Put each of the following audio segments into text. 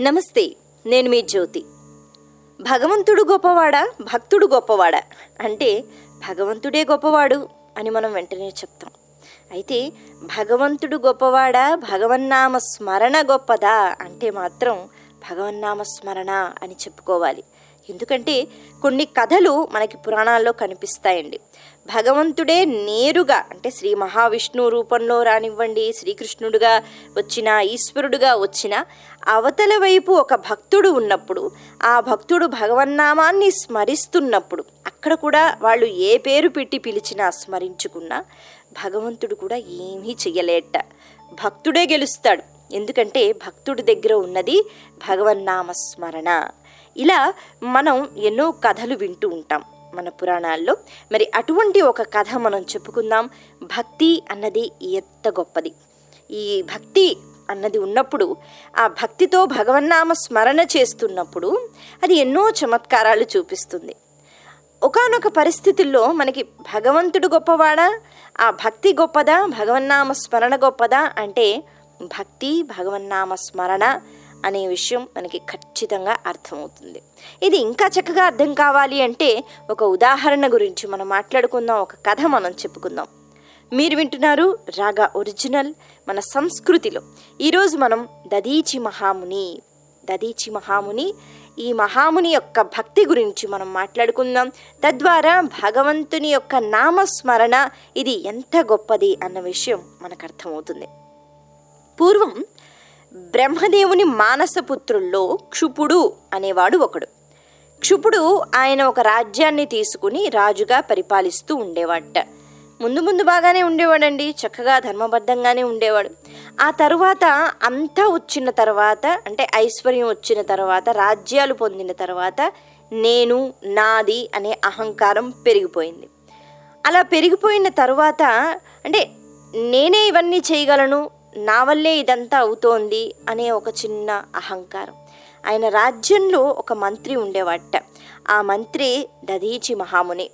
నమస్తే నేను మీ జ్యోతి. భగవంతుడు గొప్పవాడా భక్తుడు గొప్పవాడా? అంటే భగవంతుడే గొప్పవాడు అని మనం వెంటనే చెప్తాం. అయితే భగవంతుడు గొప్పవాడా భగవన్నామ స్మరణ గొప్పదా అంటే మాత్రం భగవన్నామ స్మరణ అని చెప్పుకోవాలి. ఎందుకంటే కొన్ని కథలు మనకి పురాణాల్లో కనిపిస్తాయండి. భగవంతుడే నేరుగా అంటే శ్రీ మహావిష్ణువు రూపంలో రానివ్వండి శ్రీకృష్ణుడుగా వచ్చిన ఈశ్వరుడుగా వచ్చిన అవతల వైపు ఒక భక్తుడు ఉన్నప్పుడు ఆ భక్తుడు భగవన్నామాన్ని స్మరిస్తున్నప్పుడు అక్కడ కూడా వాళ్ళు ఏ పేరు పెట్టి పిలిచినా స్మరించుకున్నా భగవంతుడు కూడా ఏమీ చెయ్యలేట. భక్తుడే గెలుస్తాడు. ఎందుకంటే భక్తుడి దగ్గర ఉన్నది భగవన్నామస్మరణ ఇలా మనం ఎన్నో కథలు వింటూ ఉంటాం. మన పురాణాల్లో. మరి అటువంటి ఒక కథ మనం చెప్పుకుందాం. భక్తి అన్నది ఎంత గొప్పది. ఈ భక్తి అన్నది ఉన్నప్పుడు ఆ భక్తితో భగవన్నామ స్మరణ చేస్తున్నప్పుడు అది ఎన్నో చమత్కారాలు చూపిస్తుంది. ఒకానొక పరిస్థితుల్లో మనకి భగవంతుడు గొప్పవాడా? ఆ భక్తి గొప్పదా? భగవన్నామ స్మరణ గొప్పదా? అంటే భక్తి భగవన్నామ స్మరణ అనే విషయం మనకి ఖచ్చితంగా అర్థమవుతుంది. ఇది ఇంకా చక్కగా అర్థం కావాలి అంటే ఒక ఉదాహరణ గురించి మనం మాట్లాడుకుందాం ఒక కథ మనం చెప్పుకుందాం. మీరు వింటున్నారు రాగా ఒరిజినల్ మన సంస్కృతిలో. ఈరోజు మనం దదీచి మహాముని దదీచి మహాముని ఈ మహాముని యొక్క భక్తి గురించి మనం మాట్లాడుకుందాం. తద్వారా భగవంతుని యొక్క నామస్మరణ ఇది ఎంత గొప్పది అన్న విషయం మనకు అర్థమవుతుంది. పూర్వం బ్రహ్మదేవుని మానసపుత్రుల్లో క్షుపుడు అనేవాడు ఒకడు. క్షుపుడు ఆయన ఒక రాజ్యాన్ని తీసుకుని రాజుగా పరిపాలిస్తూ ఉండేవాడట. ముందు ముందు బాగానే ఉండేవాడండి చక్కగా ధర్మబద్ధంగానే ఉండేవాడు. ఆ తరువాత అంతా వచ్చిన తర్వాత అంటే ఐశ్వర్యం వచ్చిన తర్వాత రాజ్యాలు పొందిన తర్వాత నేను నాది అనే అహంకారం పెరిగిపోయింది. అలా పెరిగిపోయిన తర్వాత అంటే నేనే ఇవన్నీ చేయగలను నా వల్లే ఇదంతా అవుతోంది అనే ఒక చిన్న అహంకారం. ఆయన రాజ్యంలో ఒక మంత్రి ఉండేవాట. ఆ మంత్రి దదీచి మహాముని.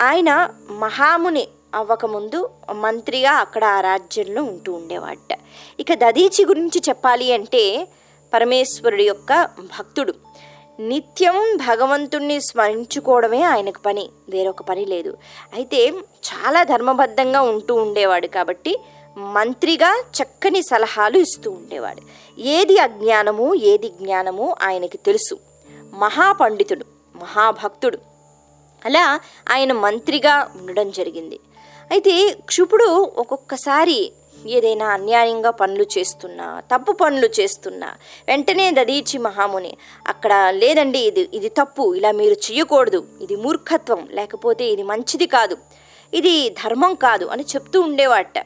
ఆయన మహాముని అవ్వకముందు మంత్రిగా అక్కడ ఆ రాజ్యంలో ఉంటూ ఉండేవాట. ఇక దదీచి గురించి చెప్పాలి అంటే పరమేశ్వరుడి యొక్క భక్తుడు. నిత్యం భగవంతుణ్ణి స్మరించుకోవడమే ఆయనకు పని. వేరొక పని లేదు. అయితే చాలా ధర్మబద్ధంగా ఉంటూ ఉండేవాడు కాబట్టి మంత్రిగా చక్కని సలహాలు ఇస్తూ ఉండేవాడు. ఏది అజ్ఞానము ఏది జ్ఞానము ఆయనకి తెలుసు. మహాపండితుడు మహాభక్తుడు. అలా ఆయన మంత్రిగా ఉండడం జరిగింది. అయితే క్షుపుడు ఒక్కొక్కసారి ఏదైనా అన్యాయంగా పనులు చేస్తున్నా తప్పు పనులు చేస్తున్నా వెంటనే దదీచి మహాముని అక్కడ లేదండి ఇది ఇది తప్పు ఇలా మీరు చేయకూడదు ఇది మూర్ఖత్వం లేకపోతే ఇది మంచిది కాదు ఇది ధర్మం కాదు అని చెప్తూ ఉండేవాట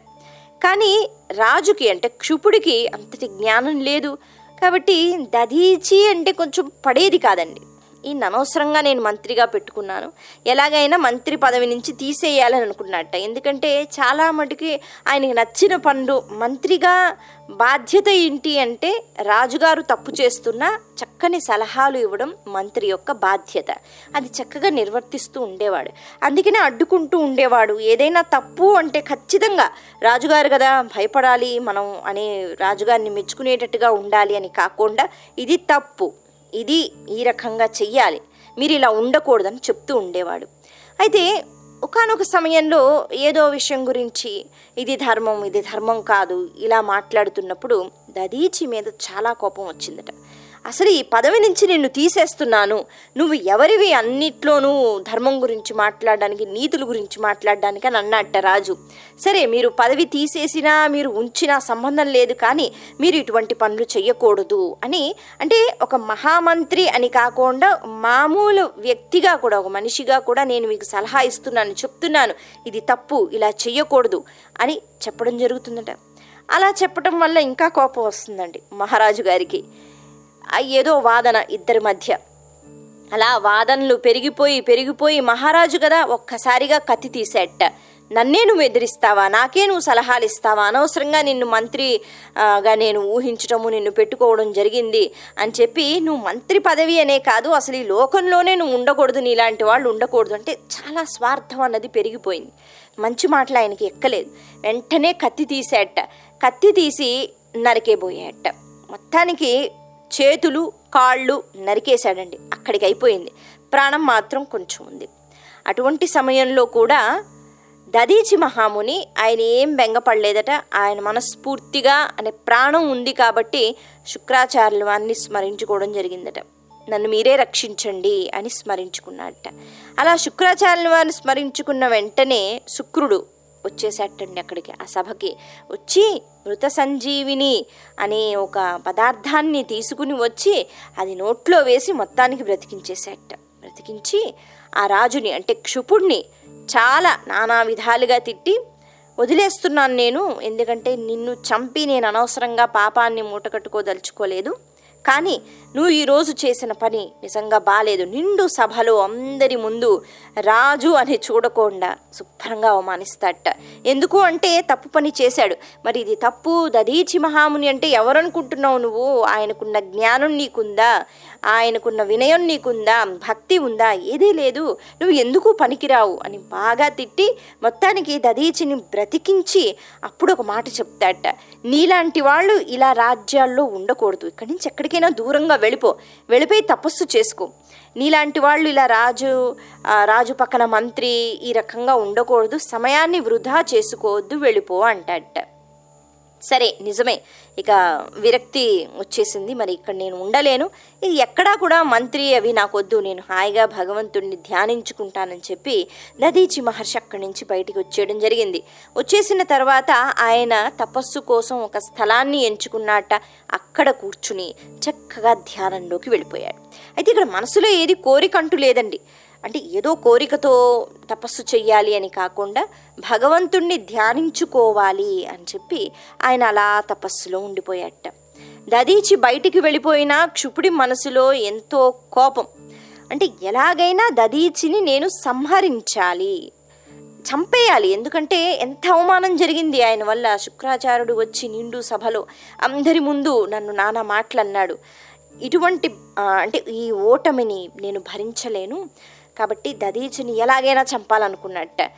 కానీ రాజుకి అంటే క్షుపుడికి అంతటి జ్ఞానం లేదు. కాబట్టి దదీచి అంటే కొంచెం పడేది కాదండి. ఈ అనవసరంగా నేను మంత్రిగా పెట్టుకున్నాను. ఎలాగైనా మంత్రి పదవి నుంచి తీసేయాలని అనుకున్నట్ట. ఎందుకంటే చాలా మటుకి ఆయనకి నచ్చిన పనులు మంత్రిగా బాధ్యత ఏంటి అంటే రాజుగారు తప్పు చేస్తున్న చక్కని సలహాలు ఇవ్వడం మంత్రి యొక్క బాధ్యత. అది చక్కగా నిర్వర్తిస్తూ ఉండేవాడు. అందుకనే అడ్డుకుంటూ ఉండేవాడు. ఏదైనా తప్పు అంటే ఖచ్చితంగా రాజుగారు కదా భయపడాలి మనం అనే రాజుగారిని మెచ్చుకునేటట్టుగా ఉండాలి అని కాకుండా ఇది తప్పు. ఇది ఈ రకంగా చెయ్యాలి. మీరు ఇలా ఉండకూడదని చెప్తూ ఉండేవాడు. అయితే ఒకనొక సమయంలో ఏదో విషయం గురించి ఇది ధర్మం ఇది ధర్మం కాదు ఇలా మాట్లాడుతున్నప్పుడు దదీచి మీద చాలా కోపం వచ్చిందట. అసలు ఈ పదవి నుంచి నిన్ను తీసేస్తున్నాను. నువ్వు ఎవరివి అన్నిట్లోనూ ధర్మం గురించి మాట్లాడడానికి నీతుల గురించి మాట్లాడడానికి అని అన్నట్ట రాజు. సరే మీరు పదవి తీసేసినా మీరు ఉంచినా సంబంధం లేదు కానీ మీరు ఇటువంటి పనులు చేయకూడదు అని. అంటే ఒక మహామంత్రి అని కాకుండా మామూలు వ్యక్తిగా కూడా ఒక మనిషిగా కూడా నేను మీకు సలహా ఇస్తున్నాను చెప్తున్నాను. ఇది తప్పు ఇలా చెయ్యకూడదు అని చెప్పడం జరుగుతుందట. అలా చెప్పడం వల్ల ఇంకా కోపం వస్తుందండి మహారాజు గారికి. ఏదో వాదన ఇద్దరి మధ్య. అలా వాదనలు పెరిగిపోయి పెరిగిపోయి మహారాజు కదా ఒక్కసారిగా కత్తి తీసేట. నన్నే నువ్వు ఎదిరిస్తావా? నాకే నువ్వు సలహాలు ఇస్తావా అనవసరంగా నిన్ను మంత్రిగా నేను ఊహించటము నిన్ను పెట్టుకోవడం జరిగింది అని చెప్పి నువ్వు మంత్రి పదవి అనే కాదు అసలు ఈ లోకంలోనే నువ్వు ఉండకూడదు నీలాంటి వాళ్ళు ఉండకూడదు అంటే చాలా స్వార్థం అన్నది పెరిగిపోయింది. మంచి మాటలు ఆయనకి ఎక్కలేదు. వెంటనే కత్తి తీసేట. కత్తి తీసి నరికేబోయేట. మొత్తానికి చేతులు కాళ్ళు నరికేశాడండి. అక్కడికి అయిపోయింది. ప్రాణం మాత్రం కొంచెం ఉంది. అటువంటి సమయంలో కూడా దదీచి మహాముని ఆయన ఏం బెంగపడలేదట. ఆయన మనస్ఫూర్తిగా అనే ప్రాణం ఉంది కాబట్టి శుక్రాచార్యులవారిని స్మరించుకోవడం జరిగిందట. నన్ను మీరే రక్షించండి అని స్మరించుకున్నాడట. అలా శుక్రాచార్యుల వారిని స్మరించుకున్న వెంటనే శుక్రుడు వచ్చేసేటండి అక్కడికి ఆ సభకి. వచ్చి మృత సంజీవిని అనే ఒక పదార్థాన్ని తీసుకుని వచ్చి అది నోట్లో వేసి మొత్తానికి బ్రతికించేసేట. బ్రతికించి ఆ రాజుని అంటే క్షుపుణ్ణి చాలా నానా విధాలుగా తిట్టి వదిలేస్తున్నాను నేను ఎందుకంటే నిన్ను చంపి నేను అనవసరంగా పాపాన్ని మూటకట్టుకోదలుచుకోలేదు. కానీ నువ్వు ఈరోజు చేసిన పని నిజంగా బాగాలేదు నిండు సభలో అందరి ముందు రాజు అని చూడకుండా శుభ్రంగా అవమానిస్తాడట. ఎందుకు అంటే తప్పు పని చేశాడు. మరి ఇది తప్పు? దదీచి మహాముని అంటే ఎవరనుకుంటున్నావు నువ్వు? ఆయనకున్న జ్ఞానం నీకుందా? ఆయనకున్న వినయం నీకుందా? భక్తి ఉందా? ఏదీ లేదు. నువ్వు ఎందుకు పనికిరావు? అని బాగా తిట్టి మొత్తానికి దదీచిని బ్రతికించి అప్పుడు ఒక మాట చెప్తాడట. నీలాంటి వాళ్ళు ఇలా రాజ్యాల్లో ఉండకూడదు. ఇక్కడి నుంచి ఎక్కడికైనా దూరంగా వెళ్ళిపో. వెళ్ళిపోయి తపస్సు చేసుకో. నీలాంటి వాళ్ళు ఇలా రాజు రాజు పక్కన మంత్రి ఈ రకంగా ఉండకూడదు. సమయాన్ని వృధా చేసుకోవద్దు వెళ్ళిపో అంటాడట సరే నిజమే. ఇక విరక్తి వచ్చేసింది. మరి ఇక్కడ నేను ఉండలేను. ఇది ఎక్కడా కూడా మంత్రి అవి నాకొద్దు. నేను హాయిగా భగవంతుడిని ధ్యానించుకుంటానని చెప్పి దదీచి మహర్షి అక్కడి నుంచి బయటికి వచ్చేయడం జరిగింది. వచ్చేసిన తర్వాత ఆయన తపస్సు కోసం ఒక స్థలాన్ని ఎంచుకున్నట్ట అక్కడ కూర్చుని చక్కగా ధ్యానంలోకి వెళ్ళిపోయాడు. అయితే ఇక్కడ మనసులో ఏది కోరికంటూ లేదండి. అంటే ఏదో కోరికతో తపస్సు చెయ్యాలి అని కాకుండా భగవంతుణ్ణి ధ్యానించుకోవాలి అని చెప్పి ఆయన అలా తపస్సులో ఉండిపోయాట దదీచి బయటికి వెళ్ళిపోయిన క్షుపుడి మనసులో ఎంతో కోపం. అంటే ఎలాగైనా దదీచిని నేను సంహరించాలి చంపేయాలి. ఎందుకంటే ఎంత అవమానం జరిగింది ఆయన వల్ల. శుక్రాచార్యుడు వచ్చి నిండు సభలో అందరి ముందు నన్ను నానా మాటలు అన్నాడు ఇటువంటి అంటే ఈ ఓటమిని నేను భరించలేను. కాబట్టి దదీచిని ఎలాగైనా చంపాలనుకున్నట్ట.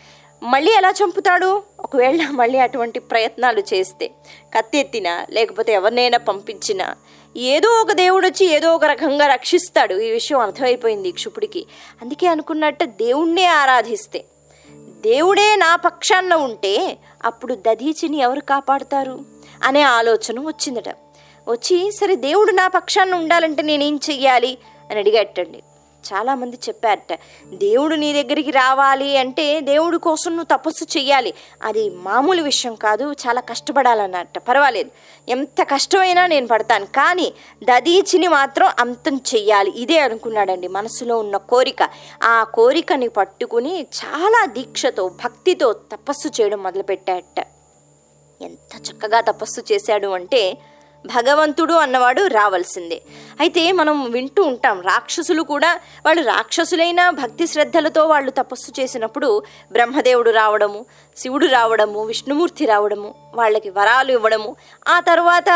మళ్ళీ ఎలా చంపుతాడు? ఒకవేళ మళ్ళీ అటువంటి ప్రయత్నాలు చేస్తే కత్తెత్తినా లేకపోతే ఎవరినైనా పంపించినా ఏదో ఒక దేవుడు వచ్చి ఏదో ఒక రకంగా రక్షిస్తాడు. ఈ విషయం అర్థమైపోయింది క్షుపుడికి అందుకే అనుకున్నట్ట దేవుణ్ణే ఆరాధిస్తే. దేవుడే నా పక్షాన ఉంటే అప్పుడు దదీచిని ఎవరు కాపాడుతారు? అనే ఆలోచన వచ్చిందట. వచ్చి సరే దేవుడు నా పక్షాన ఉండాలంటే నేనేం చెయ్యాలి? అని అడిగట్టండి చాలామంది చెప్పారట దేవుడు నీ దగ్గరికి రావాలి అంటే దేవుడి కోసం నువ్వు తపస్సు చెయ్యాలి. అది మామూలు విషయం కాదు చాలా కష్టపడాలన్నట్ట. పర్వాలేదు ఎంత కష్టమైనా నేను పడతాను. కానీ దదీచిని మాత్రం అంతం చెయ్యాలి. ఇదే అనుకున్నాడండి మనసులో ఉన్న కోరిక. ఆ కోరికని పట్టుకుని చాలా దీక్షతో భక్తితో తపస్సు చేయడం మొదలుపెట్టాట ఎంత చక్కగా తపస్సు చేశాడు అంటే భగవంతుడు అన్నవాడు రావాల్సిందే. అయితే మనం వింటూ ఉంటాం రాక్షసులు కూడా వాళ్ళు రాక్షసులైన భక్తి శ్రద్ధలతో వాళ్ళు తపస్సు చేసినప్పుడు బ్రహ్మదేవుడు రావడము శివుడు రావడము విష్ణుమూర్తి రావడము వాళ్ళకి వరాలు ఇవ్వడము ఆ తర్వాత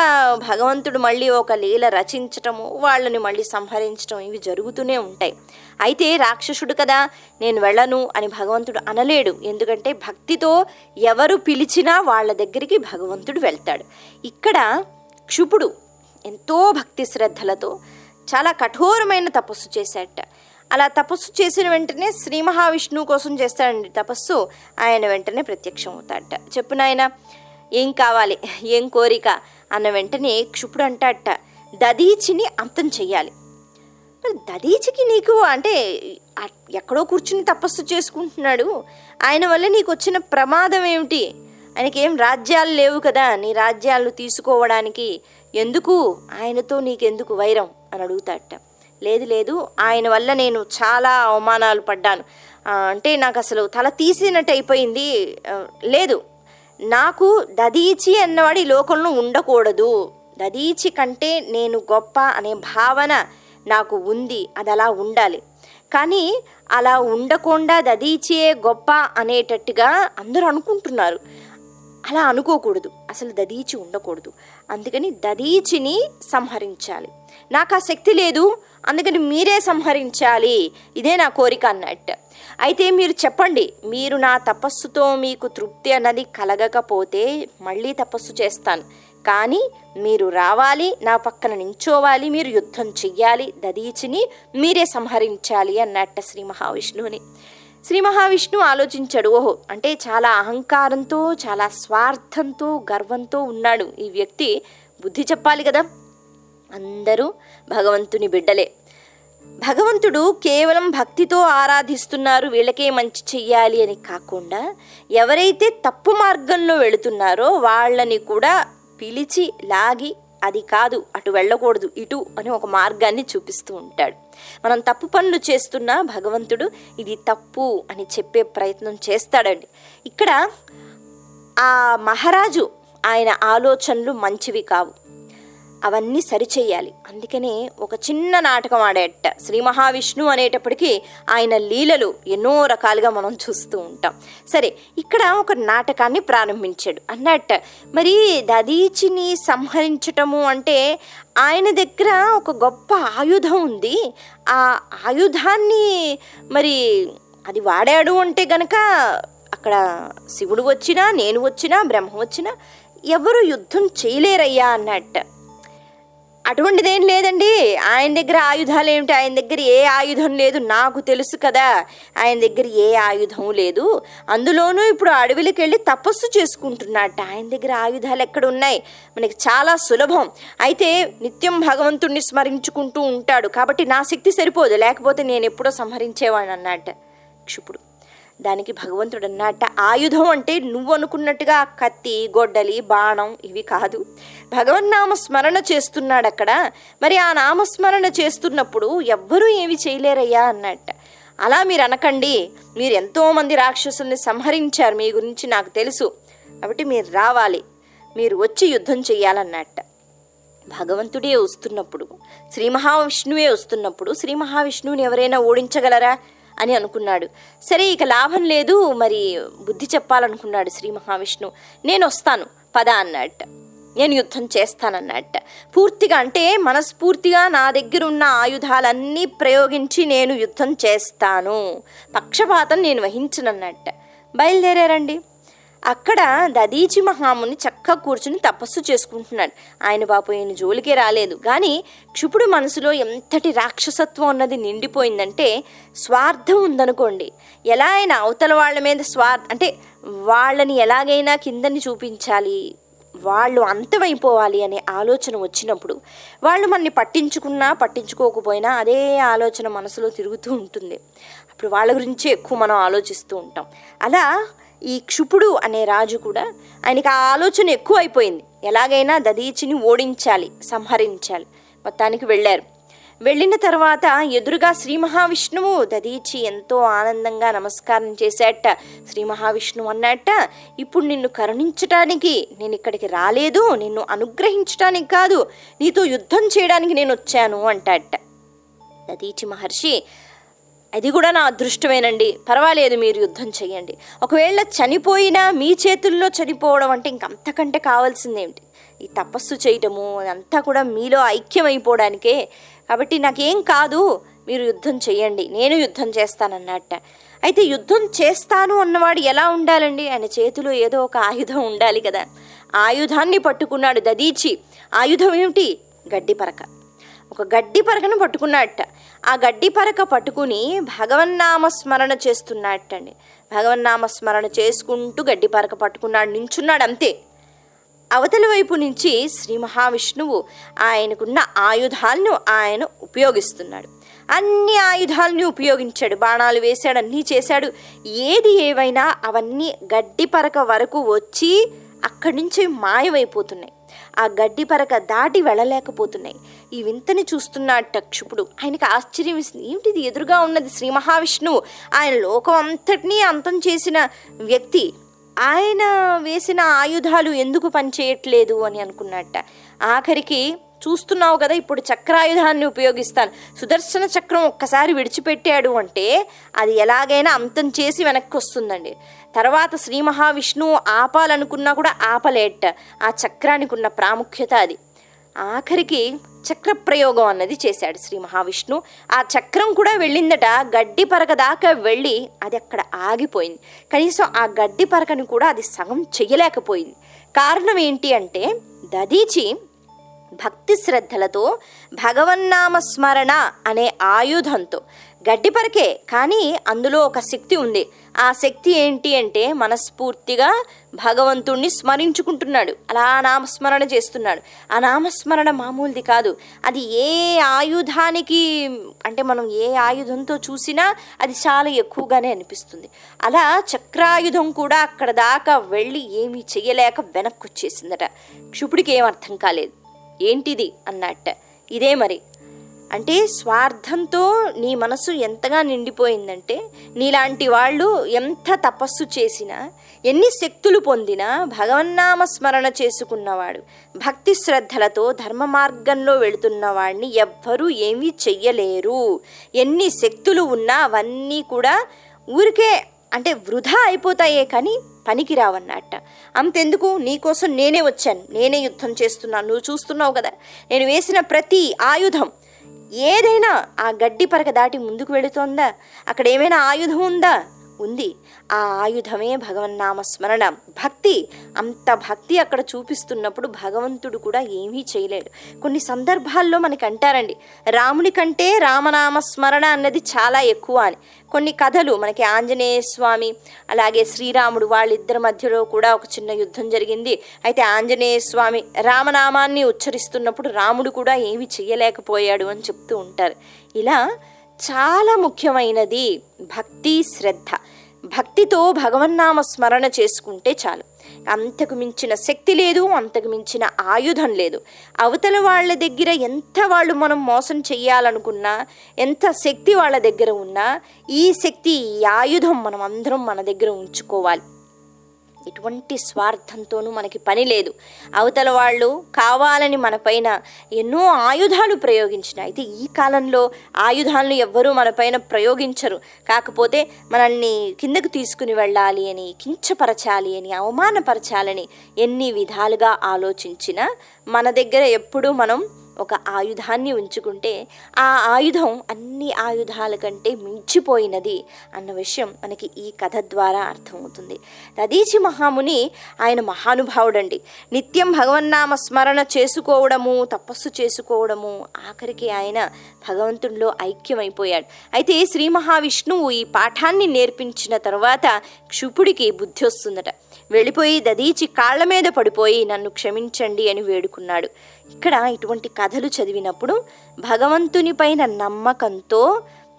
భగవంతుడు మళ్ళీ ఒక లీల రచించటము వాళ్ళని మళ్ళీ సంహరించటం ఇవి జరుగుతూనే ఉంటాయి. అయితే రాక్షసుడు కదా నేను వెళ్ళను అని భగవంతుడు అనలేడు. ఎందుకంటే భక్తితో ఎవరు పిలిచినా వాళ్ళ దగ్గరికి భగవంతుడు వెళ్తాడు. ఇక్కడ క్షుపుడు ఎంతో భక్తి శ్రద్ధలతో చాలా కఠోరమైన తపస్సు చేశాట అలా తపస్సు చేసిన వెంటనే శ్రీ మహావిష్ణువు కోసం చేస్తాడండి తపస్సు. ఆయన వెంటనే ప్రత్యక్షం అవుతాడట చెప్పు నాయన ఏం కావాలి? ఏం కోరిక? అన్న వెంటనే క్షుపుడు అంటాడట. దదీచిని అంతం చెయ్యాలి. మరి దదీచికి నీకు అంటే ఎక్కడో కూర్చుని తపస్సు చేసుకుంటున్నాడు. ఆయన వల్ల నీకు వచ్చిన ప్రమాదం ఏమిటి? ఆయనకేం రాజ్యాలు లేవు కదా నీ రాజ్యాలు తీసుకోవడానికి. ఎందుకు? ఆయనతో నీకెందుకు వైరం? అని అడుగుతాడట. లేదు లేదు ఆయన వల్ల నేను చాలా అవమానాలు పడ్డాను. అంటే నాకు అసలు తల తీసినట్టు అయిపోయింది. లేదు నాకు దదీచి అన్నవాడు ఈ లోకంలో ఉండకూడదు. దదీచి కంటే నేను గొప్ప అనే భావన నాకు ఉంది అది అలా ఉండాలి. కానీ అలా ఉండకుండా దదీచియే గొప్ప అనేటట్టుగా అందరూ అనుకుంటున్నారు. అలా అనుకోకూడదు. అసలు దదీచి ఉండకూడదు. అందుకని దదీచిని సంహరించాలి. నాకు ఆ శక్తి లేదు. అందుకని మీరే సంహరించాలి. ఇదే నా కోరిక అన్నట్టు. అయితే మీరు చెప్పండి. మీరు నా తపస్సుతో మీకు తృప్తి అన్నది కలగకపోతే మళ్ళీ తపస్సు చేస్తాను. కానీ మీరు రావాలి నా పక్కన నించోవాలి మీరు యుద్ధం చెయ్యాలి దదీచిని మీరే సంహరించాలి అన్నట్ట శ్రీ మహావిష్ణువుని. శ్రీ మహావిష్ణువు ఆలోచించాడు ఓహో అంటే చాలా అహంకారంతో చాలా స్వార్థంతో గర్వంతో ఉన్నాడు ఈ వ్యక్తి. బుద్ధి చెప్పాలి కదా? అందరూ భగవంతుని బిడ్డలే. భగవంతుడు కేవలం భక్తితో ఆరాధిస్తున్నారు వీళ్ళకే మంచి చెయ్యాలి అని కాకుండా ఎవరైతే తప్పు మార్గంలో వెళుతున్నారో వాళ్ళని కూడా పిలిచి లాగి అది కాదు అటు వెళ్ళకూడదు ఇటు అని ఒక మార్గాన్ని చూపిస్తూ ఉంటాడు. మనం తప్పు పనులు చేస్తున్నా భగవంతుడు ఇది తప్పు అని చెప్పే ప్రయత్నం చేస్తాడండి. ఇక్కడ ఆ మహారాజు ఆయన ఆలోచనలు మంచివి కావు. అవన్నీ సరిచేయాలి అందుకనే ఒక చిన్న నాటకం ఆడేట శ్రీ మహావిష్ణువు అనేటప్పటికీ ఆయన లీలలు ఎన్నో రకాలుగా మనం చూస్తూ ఉంటాం. సరే ఇక్కడ ఒక నాటకాన్ని ప్రారంభించాడు. అన్నట్ట మరి దదీచిని సంహరించటము అంటే ఆయన దగ్గర ఒక గొప్ప ఆయుధం ఉంది. ఆ ఆయుధాన్ని మరి అది వాడాడు అంటే గనక అక్కడ శివుడు వచ్చినా నేను వచ్చినా బ్రహ్మ వచ్చినా ఎవరు యుద్ధం చేయలేరయ్యా అన్నట్టు. అటువంటిదేం లేదండి. ఆయన దగ్గర ఆయుధాలు ఏమిటి? ఆయన దగ్గర ఏ ఆయుధం లేదు? నాకు తెలుసు కదా. ఆయన దగ్గర ఏ ఆయుధం లేదు. అందులోనూ ఇప్పుడు అడవిలోకి వెళ్ళి తపస్సు చేసుకుంటున్నట్ట ఆయన దగ్గర ఆయుధాలు ఎక్కడ ఉన్నాయి? మనకి చాలా సులభం. అయితే నిత్యం భగవంతుణ్ణి స్మరించుకుంటూ ఉంటాడు. కాబట్టి నా శక్తి సరిపోదు. లేకపోతే నేను ఎప్పుడో సంహరించేవాడిని అన్నట్ట. క్షిపుడు. దానికి భగవంతుడు అన్నట్ట ఆయుధం అంటే నువ్వు అనుకున్నట్టుగా కత్తి గొడ్డలి బాణం ఇవి కాదు. భగవన్నామ స్మరణ చేస్తున్నాడు అక్కడ మరి ఆ నామస్మరణ చేస్తున్నప్పుడు ఎవ్వరూ ఏమి చేయలేరయ్యా? అన్నట్ట. అలా మీరు అనకండి మీరు ఎంతోమంది రాక్షసుల్ని సంహరించారు మీ గురించి నాకు తెలుసు. కాబట్టి మీరు రావాలి. మీరు వచ్చి యుద్ధం చెయ్యాలన్నట్ట. భగవంతుడే వస్తున్నప్పుడు శ్రీ మహావిష్ణువే వస్తున్నప్పుడు శ్రీ మహావిష్ణువుని ఎవరైనా ఓడించగలరా? అని అనుకున్నాడు. సరే ఇక లాభం లేదు. మరి బుద్ధి చెప్పాలనుకున్నాడు శ్రీ మహావిష్ణు. నేను వస్తాను. పద అన్నట్ట. నేను యుద్ధం చేస్తానన్నట్ట. పూర్తిగా అంటే మనస్ఫూర్తిగా నా దగ్గర ఉన్న ఆయుధాలన్నీ ప్రయోగించి నేను యుద్ధం చేస్తాను. పక్షపాతం నేను వహించనన్నట్ట. బయలుదేరారండి. అక్కడ దదీచి మహాముని చక్కగా కూర్చుని తపస్సు చేసుకుంటున్నాడు. ఆయన పాప ఈయన జోలికే రాలేదు. కానీ క్షుపుడు మనసులో ఎంతటి రాక్షసత్వం అన్నది నిండిపోయిందంటే స్వార్థం ఉందనుకోండి. ఎలా అయినా అవతల వాళ్ళ మీద స్వార్థ అంటే వాళ్ళని ఎలాగైనా కిందని చూపించాలి. వాళ్ళు అంతమైపోవాలి అనే ఆలోచన వచ్చినప్పుడు వాళ్ళు మనని పట్టించుకున్నా పట్టించుకోకపోయినా అదే ఆలోచన మనసులో తిరుగుతూ ఉంటుంది. అప్పుడు వాళ్ళ గురించే ఎక్కువ మనం ఆలోచిస్తూ ఉంటాం. అలా ఈ క్షుపుడు అనే రాజు కూడా ఆయనకి ఆ ఆలోచన ఎక్కువ అయిపోయింది ఎలాగైనా దదీచిని ఓడించాలి సంహరించాలి. మొత్తానికి వెళ్ళారు. వెళ్ళిన తర్వాత ఎదురుగా శ్రీ మహావిష్ణువు దదీచి ఎంతో ఆనందంగా నమస్కారం చేశాట. శ్రీ మహావిష్ణువు అన్నట్ట ఇప్పుడు నిన్ను కరుణించటానికి నేను ఇక్కడికి రాలేదు నిన్ను అనుగ్రహించటానికి కాదు నీతో యుద్ధం చేయడానికి నేను వచ్చాను అంటాట. దదీచి మహర్షి అది కూడా నా అదృష్టమేనండి. పర్వాలేదు మీరు యుద్ధం చేయండి ఒకవేళ చనిపోయినా మీ చేతుల్లో చనిపోవడం అంటే ఇంకంతకంటే కావాల్సిందేమిటి? ఈ తపస్సు చేయటము అదంతా కూడా మీలో ఐక్యమైపోవడానికే. కాబట్టి నాకేం కాదు మీరు యుద్ధం చేయండి నేను యుద్ధం చేస్తానన్నట్ట. అయితే యుద్ధం చేస్తాను అన్నవాడు ఎలా ఉండాలండి? ఆయన చేతిలో ఏదో ఒక ఆయుధం ఉండాలి కదా. ఆయుధాన్ని పట్టుకున్నాడు దదీచి. ఆయుధం ఏమిటి? గడ్డి పరక ఒక గడ్డి పరకను పట్టుకున్నట్ట ఆ గడ్డి పరక పట్టుకుని భగవన్నామ స్మరణ చేస్తున్నట్టండి భగవన్నామ స్మరణ చేసుకుంటూ గడ్డి పరక పట్టుకున్నాడు నించున్నాడు అంతే. అవతల వైపు నుంచి శ్రీ మహావిష్ణువు ఆయనకున్న ఆయుధాలను ఆయన ఉపయోగిస్తున్నాడు. అన్ని ఆయుధాలని ఉపయోగించాడు బాణాలు వేశాడు అన్నీ చేశాడు. ఏది ఏవైనా అవన్నీ గడ్డి పరక వరకు వచ్చి అక్కడి నుంచి మాయమైపోతున్నాయి. ఆ గడ్డి పరక దాటి వెళ్ళలేకపోతున్నాయి. ఈ వింతని చూస్తున్న క్షుపుడు ఆయనకి ఆశ్చర్యం ఇస్తుంది ఏమిటిది? ఎదురుగా ఉన్నది శ్రీ మహావిష్ణువు. ఆయన లోకం అంతటినీ అంతం చేసిన వ్యక్తి. ఆయన వేసిన ఆయుధాలు ఎందుకు పనిచేయట్లేదు? అని అనుకున్నట్ట. ఆఖరికి చూస్తున్నావు కదా ఇప్పుడు చక్రాయుధాన్ని ఉపయోగిస్తాను. సుదర్శన చక్రం ఒక్కసారి విడిచిపెట్టాడు అంటే అది ఎలాగైనా అంతం చేసి వెనక్కి వస్తుందండి. తర్వాత శ్రీ మహావిష్ణువు ఆపాలనుకున్నా కూడా ఆపలేట. ఆ చక్రానికి ఉన్న ప్రాముఖ్యత అది. ఆఖరికి చక్ర ప్రయోగం అన్నది చేశాడు శ్రీ మహావిష్ణు. ఆ చక్రం కూడా వెళ్ళిందట. గడ్డి పరక దాకా వెళ్ళి అది అక్కడ ఆగిపోయింది. కనీసం ఆ గడ్డి పరకని కూడా అది సగం చెయ్యలేకపోయింది. కారణం ఏంటి అంటే దదీచి భక్తి శ్రద్ధలతో భగవన్నామ స్మరణ అనే ఆయుధంతో గడ్డిపరకే కానీ అందులో ఒక శక్తి ఉంది. ఆ శక్తి ఏంటి అంటే మనస్ఫూర్తిగా భగవంతుణ్ణి స్మరించుకుంటున్నాడు. అలా నామస్మరణ చేస్తున్నాడు. ఆ నామస్మరణ మామూలుది కాదు. అది ఏ ఆయుధానికి అంటే మనం ఏ ఆయుధంతో చూసినా అది చాలా ఎక్కువగానే అనిపిస్తుంది. అలా చక్రాయుధం కూడా అక్కడ దాకా వెళ్ళి ఏమీ చేయలేక వెనక్కి వచ్చేసిందట క్షుపుడికి ఏం అర్థం కాలేదు. ఏంటిది? అన్నట్ట. ఇదే మరి. అంటే స్వార్థంతో నీ మనసు ఎంతగా నిండిపోయిందంటే నీలాంటి వాళ్ళు ఎంత తపస్సు చేసినా ఎన్ని శక్తులు పొందినా భగవన్నామ స్మరణ చేసుకున్నవాడు భక్తి శ్రద్ధలతో ధర్మ మార్గంలో వెళుతున్న వాడిని ఎవ్వరూ ఏమీ చెయ్యలేరు. ఎన్ని శక్తులు ఉన్నా అవన్నీ కూడా ఊరికే అంటే వృధా అయిపోతాయే కానీ పనికి రావన్నట్ట అంతెందుకు నీకోసం నేనే వచ్చాను. నేనే యుద్ధం చేస్తున్నాను. నువ్వు చూస్తున్నావు కదా. నేను వేసిన ప్రతి ఆయుధం ఏదైనా ఆ గడ్డి పరక దాటి ముందుకు వెళుతోందా? అక్కడ ఏమైనా ఆయుధం ఉందా? ఉంది. ఆ ఆయుధమే భగవన్నామ స్మరణ. భక్తి అంత భక్తి అక్కడ చూపిస్తున్నప్పుడు భగవంతుడు కూడా ఏమీ చేయలేడు. కొన్ని సందర్భాల్లో మనకి అంటారండి రాముని కంటే రామనామ స్మరణ అన్నది చాలా ఎక్కువ అని. కొన్ని కథలు మనకి ఆంజనేయ స్వామి అలాగే శ్రీరాముడు వాళ్ళిద్దరి మధ్యలో కూడా ఒక చిన్న యుద్ధం జరిగింది. అయితే ఆంజనేయ స్వామి రామనామాన్ని ఉచ్చరిస్తున్నప్పుడు రాముడు కూడా ఏమీ చేయలేకపోయాడు అని చెప్తూ ఉంటారు. ఇలా చాలా ముఖ్యమైనది భక్తి శ్రద్ధ. భక్తితో భగవన్నామ స్మరణ చేసుకుంటే చాలు. అంతకు మించిన శక్తి లేదు అంతకు మించిన ఆయుధం లేదు. అవతల వాళ్ళ దగ్గర ఎంత వాళ్ళు మనం మోసం చెయ్యాలనుకున్నా ఎంత శక్తి వాళ్ళ దగ్గర ఉన్నా ఈ శక్తి ఈ ఆయుధం మనం అందరం మన దగ్గర ఉంచుకోవాలి. ఎటువంటి స్వార్థంతోనూ మనకి పని లేదు. అవతల వాళ్ళు కావాలని మనపైన ఎన్నో ఆయుధాలు ప్రయోగించిన అయితే ఈ కాలంలో ఆయుధాలను ఎవ్వరూ మనపైన ప్రయోగించరు. కాకపోతే మనల్ని కిందకు తీసుకుని వెళ్ళాలి అని కించపరచాలి అని అవమానపరచాలని ఎన్ని విధాలుగా ఆలోచించినా మన దగ్గర ఎప్పుడూ మనం ఒక ఆయుధాన్ని ఉంచుకుంటే ఆ ఆయుధం అన్ని ఆయుధాల కంటే మించిపోయినది అన్న విషయం మనకి ఈ కథ ద్వారా అర్థమవుతుంది. దదీచి మహాముని ఆయన మహానుభావుడండి. నిత్యం భగవన్నామ స్మరణ చేసుకోవడము తపస్సు చేసుకోవడము ఆఖరికి ఆయన భగవంతుడిలో ఐక్యమైపోయాడు. అయితే శ్రీ మహావిష్ణువు ఈ పాఠాన్ని నేర్పించిన తర్వాత క్షుపుడికి బుద్ధి వస్తుందట. వెళ్ళిపోయి దదీచి కాళ్ళ మీద పడిపోయి నన్ను క్షమించండి అని వేడుకున్నాడు. ఇక్కడ ఇటువంటి కథలు చదివినప్పుడు భగవంతుని పైన నమ్మకంతో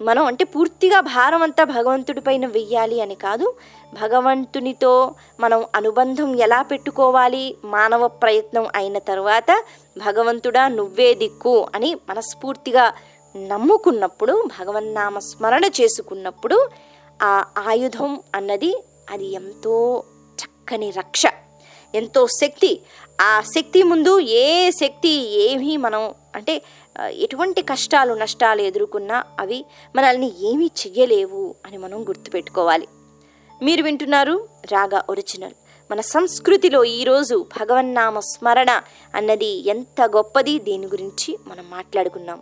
మనం అంటే పూర్తిగా భారం అంతా భగవంతుడి పైన వెయ్యాలి అని కాదు భగవంతునితో మనం అనుబంధం ఎలా పెట్టుకోవాలి మానవ ప్రయత్నం అయిన తర్వాత భగవంతుడా నువ్వే దిక్కు అని మనస్ఫూర్తిగా నమ్ముకున్నప్పుడు భగవన్నామ స్మరణ చేసుకున్నప్పుడు ఆ ఆయుధం అన్నది అది ఎంతో చక్కని రక్ష. ఎంతో శక్తి. ఆ శక్తి ముందు ఏ శక్తి ఏమీ మనం అంటే ఎటువంటి కష్టాలు నష్టాలు ఎదుర్కొన్నా అవి మనల్ని ఏమీ చెయ్యలేవు అని మనం గుర్తుపెట్టుకోవాలి. మీరు వింటున్నారు రాగా ఒరిజినల్. మన సంస్కృతిలో ఈరోజు భగవన్నామ స్మరణ అన్నది ఎంత గొప్పది? దీని గురించి మనం మాట్లాడుకున్నాం.